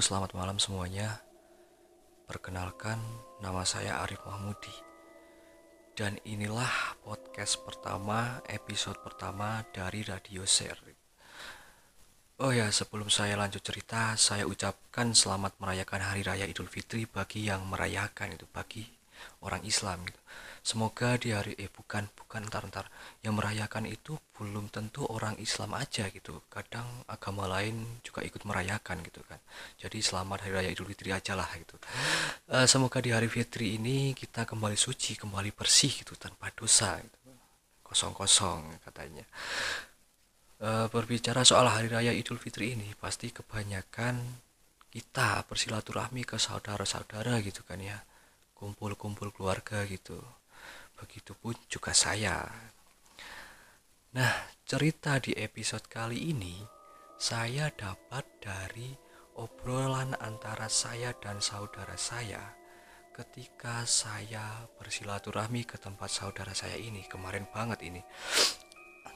Selamat malam semuanya. Perkenalkan, nama saya Arif Mahmudi. Dan inilah podcast pertama, episode pertama dari Radio Share. Oh ya, sebelum saya lanjut cerita, saya ucapkan selamat merayakan Hari Raya Idul Fitri bagi yang merayakan itu, bagi orang Islam gitu. Semoga di hari eh bukan bukan ntar ntar yang merayakan itu belum tentu orang Islam aja gitu. Kadang agama lain juga ikut merayakan gitu kan. Jadi selamat hari raya Idul Fitri aja lah gitu. Uh, semoga di hari Fitri ini kita kembali suci, kembali bersih gitu tanpa dosa gitu. Kosong-kosong katanya. Uh, berbicara soal hari raya Idul Fitri ini pasti kebanyakan kita bersilaturahmi ke saudara-saudara gitu kan ya kumpul-kumpul keluarga gitu. Begitupun juga saya. Nah, cerita di episode kali ini saya dapat dari obrolan antara saya dan saudara saya ketika saya bersilaturahmi ke tempat saudara saya ini. Kemarin banget ini.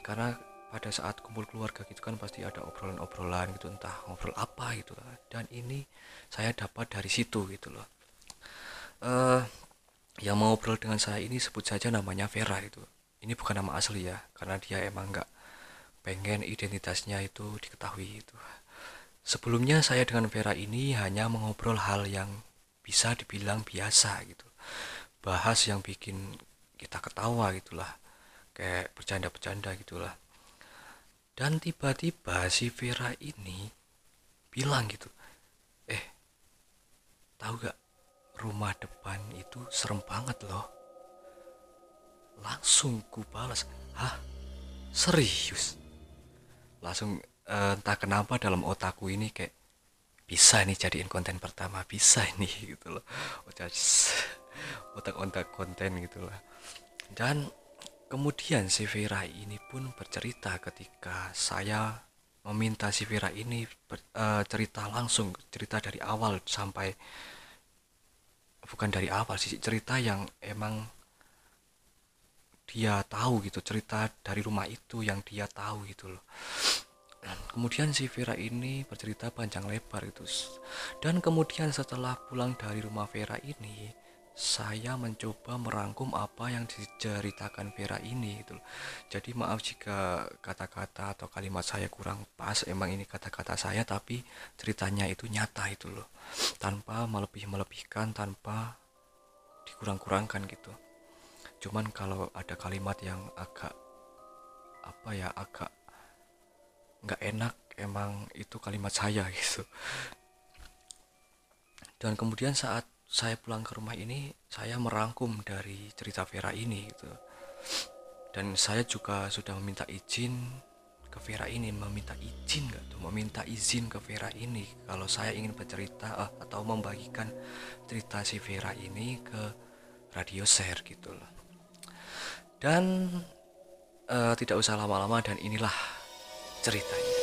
Karena pada saat kumpul keluarga gitu kan pasti ada obrolan-obrolan gitu entah ngobrol apa gitu. Dan ini saya dapat dari situ gitu loh uh, yang mau ngobrol dengan saya ini sebut saja namanya Vera itu. Ini bukan nama asli ya karena dia emang nggak pengen identitasnya itu diketahui itu. Sebelumnya saya dengan Vera ini hanya mengobrol hal yang bisa dibilang biasa gitu. Bahas yang bikin kita ketawa gitulah kayak bercanda-bercanda gitulah. Dan tiba-tiba si Vera ini bilang gitu eh tahu gak rumah depan itu serem banget loh. Langsung ku balas, hah? Serius? Langsung uh, entah kenapa dalam otakku ini kayak bisa nih jadiin konten pertama, bisa ini gitu loh. Otak-otak konten gitu loh. Dan kemudian si Vera ini pun bercerita ketika saya meminta si Vera ini ber, uh, cerita langsung, cerita dari awal sampai bukan dari awal sih cerita yang emang dia tahu gitu cerita dari rumah itu yang dia tahu gitu loh. Kemudian si Vera ini bercerita panjang lebar itu. Dan kemudian setelah pulang dari rumah Vera ini saya mencoba merangkum apa yang diceritakan Vera ini gitu loh. Jadi maaf jika kata-kata atau kalimat saya kurang pas emang ini kata-kata saya tapi ceritanya itu nyata itu loh. Tanpa melebih-melebihkan, tanpa dikurang-kurangkan gitu. Cuman kalau ada kalimat yang agak apa ya agak nggak enak emang itu kalimat saya gitu. Dan kemudian saat saya pulang ke rumah ini saya merangkum dari cerita Vera ini gitu. Dan saya juga sudah meminta izin ke Vera ini meminta izin gak tuh? Meminta izin ke Vera ini. Kalau saya ingin bercerita uh, atau membagikan cerita si Vera ini ke radio share gitu loh. Dan uh, tidak usah lama-lama dan inilah ceritanya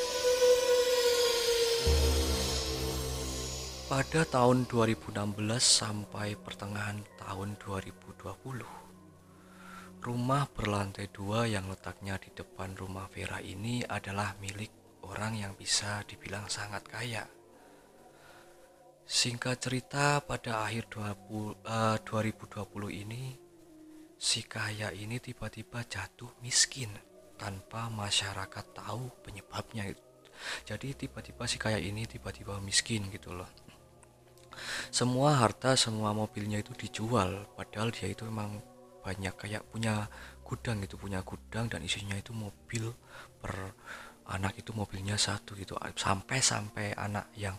Pada tahun 2016 sampai pertengahan tahun 2020, rumah berlantai dua yang letaknya di depan rumah Vera ini adalah milik orang yang bisa dibilang sangat kaya. Singkat cerita, pada akhir 20, uh, 2020 ini, si kaya ini tiba-tiba jatuh miskin tanpa masyarakat tahu penyebabnya. Jadi tiba-tiba si kaya ini tiba-tiba miskin gitu loh semua harta semua mobilnya itu dijual. Padahal dia itu memang banyak kayak punya gudang gitu punya gudang dan isinya itu mobil per anak itu mobilnya satu gitu. Sampai sampai anak yang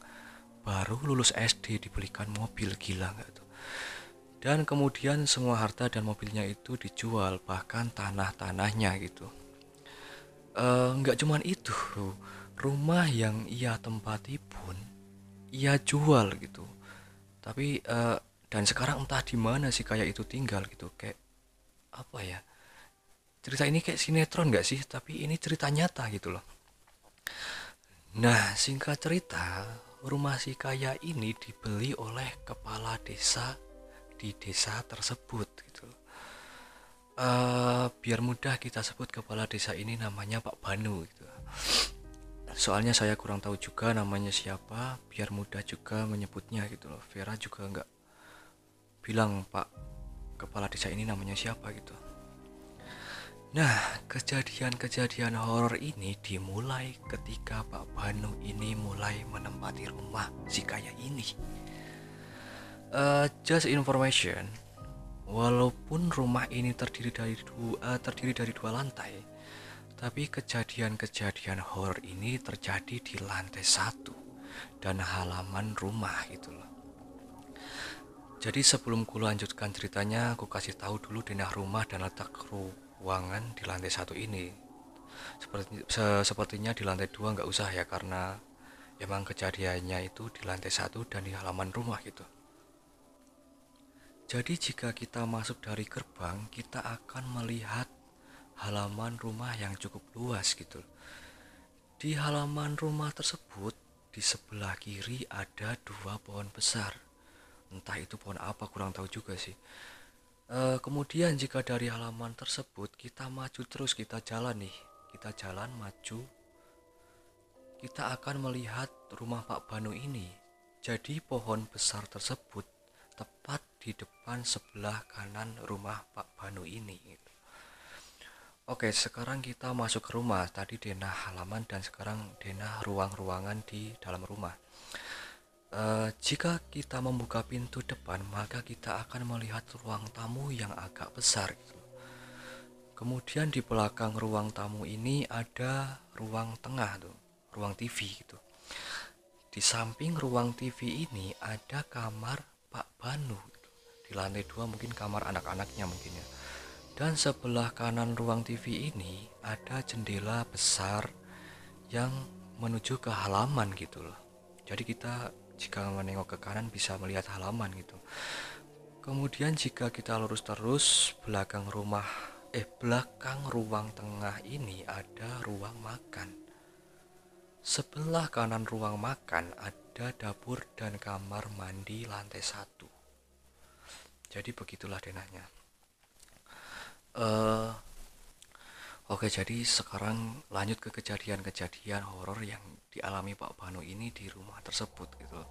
baru lulus SD dibelikan mobil gila nggak tuh? Dan kemudian semua harta dan mobilnya itu dijual bahkan tanah-tanahnya gitu. Eh, nggak e, cuman itu rumah yang ia tempati pun ia jual gitu tapi uh, dan sekarang entah di mana sih kayak itu tinggal gitu kayak apa ya cerita ini kayak sinetron gak sih? Tapi ini cerita nyata gitu loh. Nah singkat cerita rumah si kaya ini dibeli oleh kepala desa di desa tersebut gitu. Uh, biar mudah kita sebut kepala desa ini namanya Pak Banu gitu soalnya saya kurang tahu juga namanya siapa biar mudah juga menyebutnya gitu loh. Vera juga nggak bilang pak kepala desa ini namanya siapa? gitu. Nah, kejadian-kejadian horor ini dimulai ketika Pak Banu ini mulai menempati rumah si kaya ini. Uh, just information, walaupun rumah ini terdiri dari dua, uh, terdiri dari dua lantai, tapi kejadian-kejadian horor ini terjadi di lantai satu dan halaman rumah gitu loh. Jadi sebelum ku lanjutkan ceritanya, aku kasih tahu dulu denah rumah dan letak ruangan di lantai satu ini seperti se sepertinya di lantai dua nggak usah ya karena emang kejadiannya itu di lantai satu dan di halaman rumah gitu jadi jika kita masuk dari gerbang kita akan melihat halaman rumah yang cukup luas gitu. Di halaman rumah tersebut di sebelah kiri ada dua pohon besar. Entah itu pohon apa kurang tahu juga sih. E, kemudian jika dari halaman tersebut kita maju terus kita jalan nih, kita jalan maju, kita akan melihat rumah Pak Banu ini. Jadi pohon besar tersebut tepat di depan sebelah kanan rumah Pak Banu ini. Oke, sekarang kita masuk ke rumah. Tadi denah halaman dan sekarang denah ruang-ruangan di dalam rumah. Uh, jika kita membuka pintu depan, maka kita akan melihat ruang tamu yang agak besar. Gitu. Kemudian di belakang ruang tamu ini ada ruang tengah tuh, ruang TV gitu. Di samping ruang TV ini ada kamar Pak Banu. Gitu. Di lantai dua mungkin kamar anak-anaknya mungkin ya. Dan sebelah kanan ruang TV ini ada jendela besar yang menuju ke halaman gitu loh. Jadi kita jika menengok ke kanan bisa melihat halaman gitu. Kemudian jika kita lurus terus belakang rumah eh belakang ruang tengah ini ada ruang makan. Sebelah kanan ruang makan ada dapur dan kamar mandi lantai satu. Jadi begitulah denahnya uh, Oke, jadi sekarang lanjut ke kejadian-kejadian horor yang dialami Pak Banu ini di rumah tersebut gitu.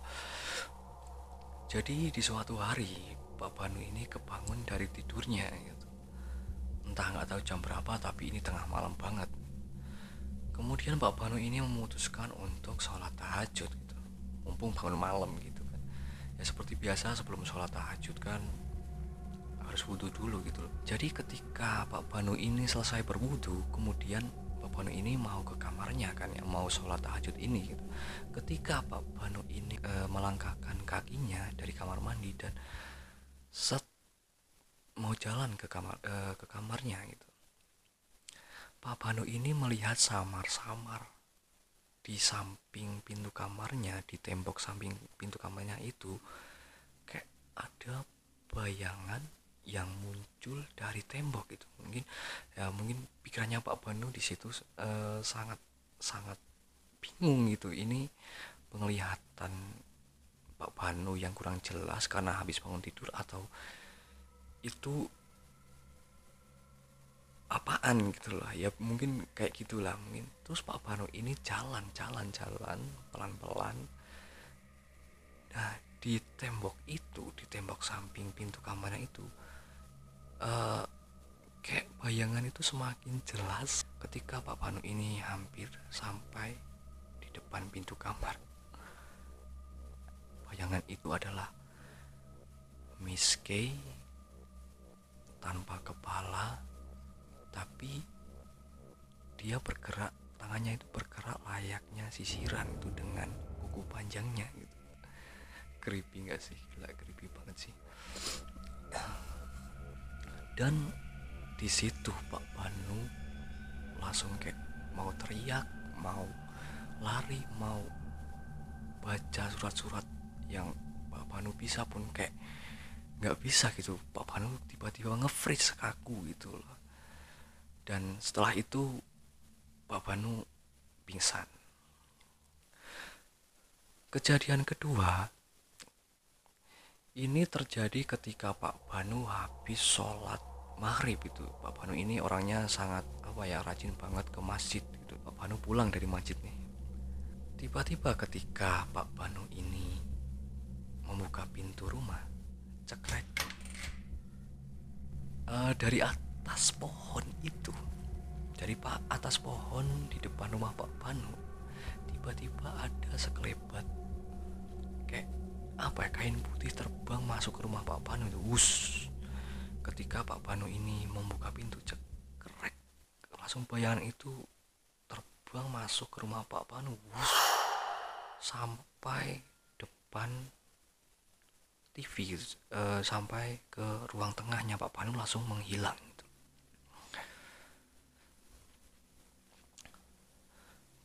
Jadi di suatu hari Pak Banu ini kebangun dari tidurnya gitu. Entah nggak tahu jam berapa tapi ini tengah malam banget. Kemudian Pak Banu ini memutuskan untuk sholat tahajud gitu. Mumpung bangun malam gitu kan. Ya seperti biasa sebelum sholat tahajud kan harus wudhu dulu gitu loh. Jadi ketika Pak Banu ini selesai berwudhu, kemudian Pak Banu ini mau ke kamarnya kan ya, mau sholat tahajud ini gitu. Ketika Pak Banu ini e, melangkahkan kakinya dari kamar mandi dan set mau jalan ke kamar e, ke kamarnya gitu. Pak Banu ini melihat samar-samar di samping pintu kamarnya, di tembok samping pintu kamarnya itu kayak ada bayangan yang muncul dari tembok itu mungkin ya mungkin pikirannya Pak Banu di situ uh, sangat sangat bingung gitu. Ini penglihatan Pak Banu yang kurang jelas karena habis bangun tidur atau itu apaan gitu lah. Ya mungkin kayak gitulah. Mungkin terus Pak Banu ini jalan jalan jalan pelan pelan nah di tembok itu di tembok samping pintu kamarnya itu uh, kayak bayangan itu semakin jelas ketika Pak Panu ini hampir sampai di depan pintu kamar. Bayangan itu adalah Miss Kay tanpa kepala, tapi dia bergerak tangannya itu bergerak layaknya sisiran itu dengan kuku panjangnya gitu. Creepy gak sih? Gila creepy banget sih dan di situ Pak Banu langsung kayak mau teriak mau lari mau baca surat-surat yang Pak Banu bisa pun kayak nggak bisa gitu. Pak Banu tiba-tiba nge-freeze kaku gitu loh. Dan setelah itu Pak Banu pingsan. Kejadian kedua ini terjadi ketika Pak Banu habis sholat maghrib itu. Pak Banu ini orangnya sangat apa ya rajin banget ke masjid gitu. Pak Banu pulang dari masjid nih. tiba-tiba ketika Pak Banu ini membuka pintu rumah cekrek uh, dari atas pohon itu dari pak atas pohon di depan rumah Pak Banu tiba-tiba ada sekelebat kayak apa ya kain putih terbang masuk ke rumah Pak Banu itu. Wus. Ketika Pak Banu ini membuka pintu cekrek. Langsung bayangan itu terbang masuk ke rumah Pak Banu. Wus. Sampai depan TV uh, sampai ke ruang tengahnya Pak Banu langsung menghilang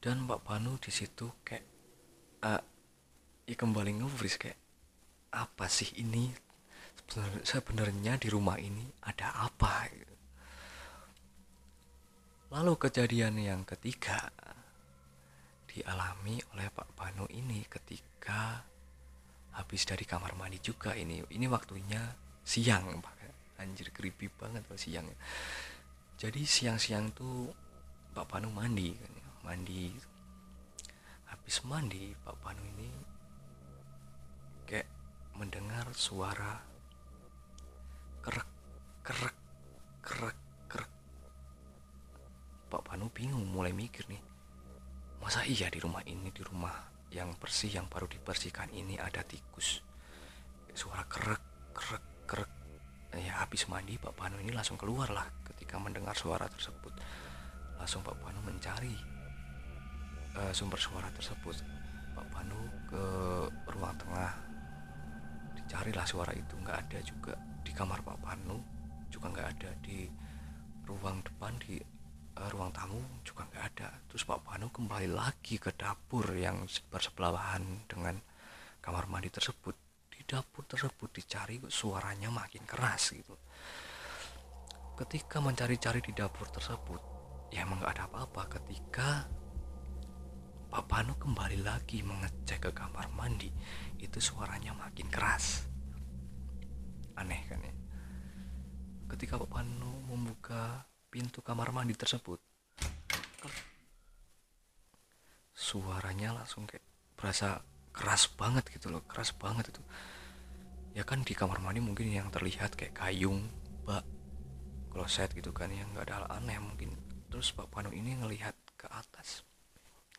dan Pak Banu di situ kayak uh, kembali nge kayak apa sih ini? Sebenarnya di rumah ini ada apa? Lalu kejadian yang ketiga dialami oleh Pak Banu ini ketika habis dari kamar mandi juga ini. Ini waktunya siang Pak. Anjir creepy banget Pak siang jadi siang-siang tuh Pak Banu mandi kan mandi. Habis mandi Pak Panu ini mendengar suara kerek kerek kerek kerek. Pak Panu bingung mulai mikir nih masa iya di rumah ini di rumah yang bersih yang baru dibersihkan ini ada tikus? Suara kerek kerek kerek. Ya habis mandi Pak Panu ini langsung keluar lah ketika mendengar suara tersebut. Langsung Pak Panu mencari uh, sumber suara tersebut. Pak Panu ke ruang tengah dicarilah suara itu nggak ada juga di kamar Pak Panu juga nggak ada di ruang depan di uh, ruang tamu juga nggak ada. Terus Pak Panu kembali lagi ke dapur yang bersebelahan dengan kamar mandi tersebut. Di dapur tersebut dicari suaranya makin keras gitu. Ketika mencari-cari di dapur tersebut ya emang gak ada apa-apa. Ketika Pak Panu kembali lagi mengecek ke kamar mandi. Itu suaranya makin keras. Aneh kan ya? Ketika Pak Panu membuka pintu kamar mandi tersebut, suaranya langsung kayak berasa keras banget gitu loh, keras banget itu. Ya kan di kamar mandi mungkin yang terlihat kayak kayung, bak, kloset gitu kan yang nggak ada hal aneh mungkin. Terus Pak Panu ini ngelihat ke atas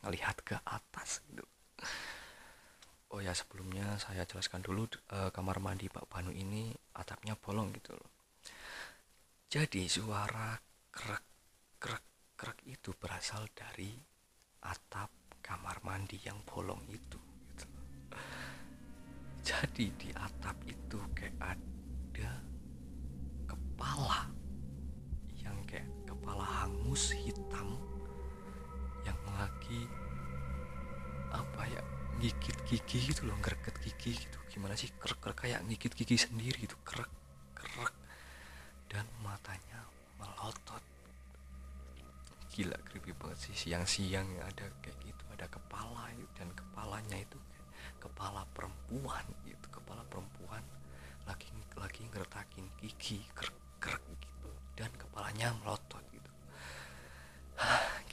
ngelihat ke atas gitu. Oh ya sebelumnya saya jelaskan dulu e, kamar mandi Pak Banu ini atapnya bolong gitu loh. Jadi suara krek krek krek itu berasal dari atap kamar mandi yang bolong itu gitu. jadi di atap itu kayak ada kepala yang kayak kepala hangus hitam lagi apa ya gigit gigi gitu loh gerget gigi gitu. Gimana sih kerek kerek kayak gigit gigi sendiri gitu kerek kerek. Dan matanya melotot. Gila creepy banget sih. Siang-siang ada kayak gitu ada kepala gitu, dan kepalanya itu kepala perempuan gitu kepala perempuan lagi lagi ngertakin gigi kerek kerek gitu. Dan kepalanya melotot gitu.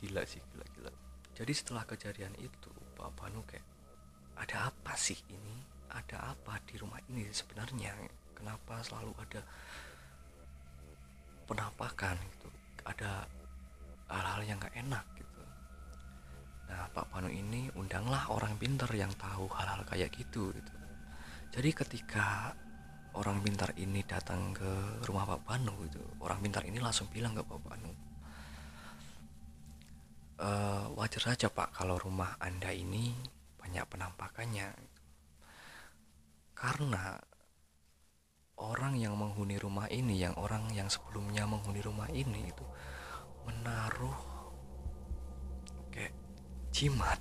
Gila sih gila gila jadi setelah kejadian itu Pak Banu kayak ada apa sih ini? Ada apa di rumah ini sebenarnya? Kenapa selalu ada penampakan gitu? Ada hal-hal yang gak enak gitu. Nah Pak Panu ini undanglah orang pintar yang tahu hal-hal kayak gitu gitu. Jadi ketika orang pintar ini datang ke rumah Pak Panu itu orang pintar ini langsung bilang ke Pak Panu uh, wajar saja Pak kalau rumah Anda ini banyak penampakannya. Karena orang yang menghuni rumah ini, yang orang yang sebelumnya menghuni rumah ini itu menaruh kayak jimat.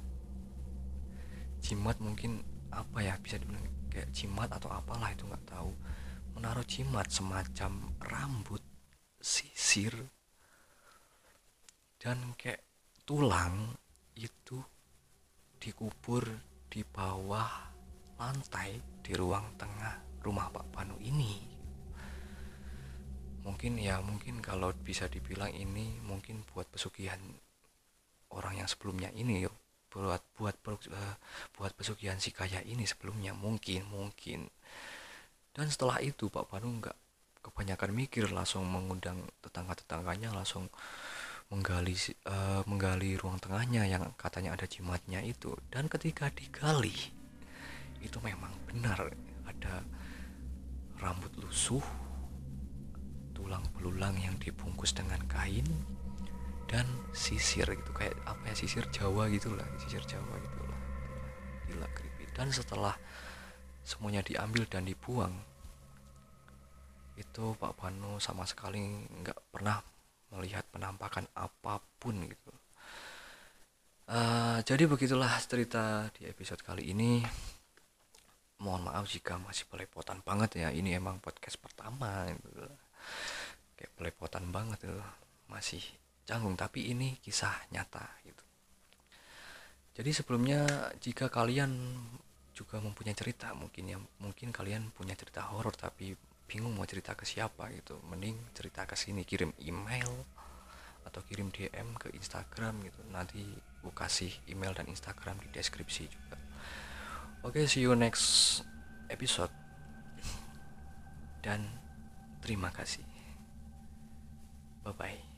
Jimat mungkin apa ya bisa dibilang kayak jimat atau apalah itu nggak tahu. Menaruh jimat semacam rambut, sisir, dan kayak tulang itu dikubur di bawah lantai di ruang tengah rumah Pak Panu ini. Mungkin ya mungkin kalau bisa dibilang ini mungkin buat pesugihan orang yang sebelumnya ini yuk. Buat buat uh, buat pesugihan si kaya ini sebelumnya mungkin mungkin. Dan setelah itu Pak Panu nggak kebanyakan mikir langsung mengundang tetangga-tetangganya langsung menggali uh, menggali ruang tengahnya yang katanya ada jimatnya itu. Dan ketika digali itu memang benar. Ada rambut lusuh tulang belulang yang dibungkus dengan kain dan sisir gitu. Kayak apa ya sisir Jawa gitulah sisir Jawa gitulah gila creepy. Dan setelah semuanya diambil dan dibuang itu Pak Panu sama sekali nggak pernah melihat penampakan apa pun gitu. Uh, jadi begitulah cerita di episode kali ini. Mohon maaf jika masih belepotan banget ya. Ini emang podcast pertama gitu. kayak belepotan banget itu masih canggung tapi ini kisah nyata gitu. Jadi sebelumnya jika kalian juga mempunyai cerita mungkin ya mungkin kalian punya cerita horor tapi bingung mau cerita ke siapa gitu. Mending cerita ke sini kirim email atau kirim DM ke Instagram gitu. Nanti gue kasih email dan Instagram di deskripsi juga. Oke okay, see you next episode. Dan terima kasih. Bye bye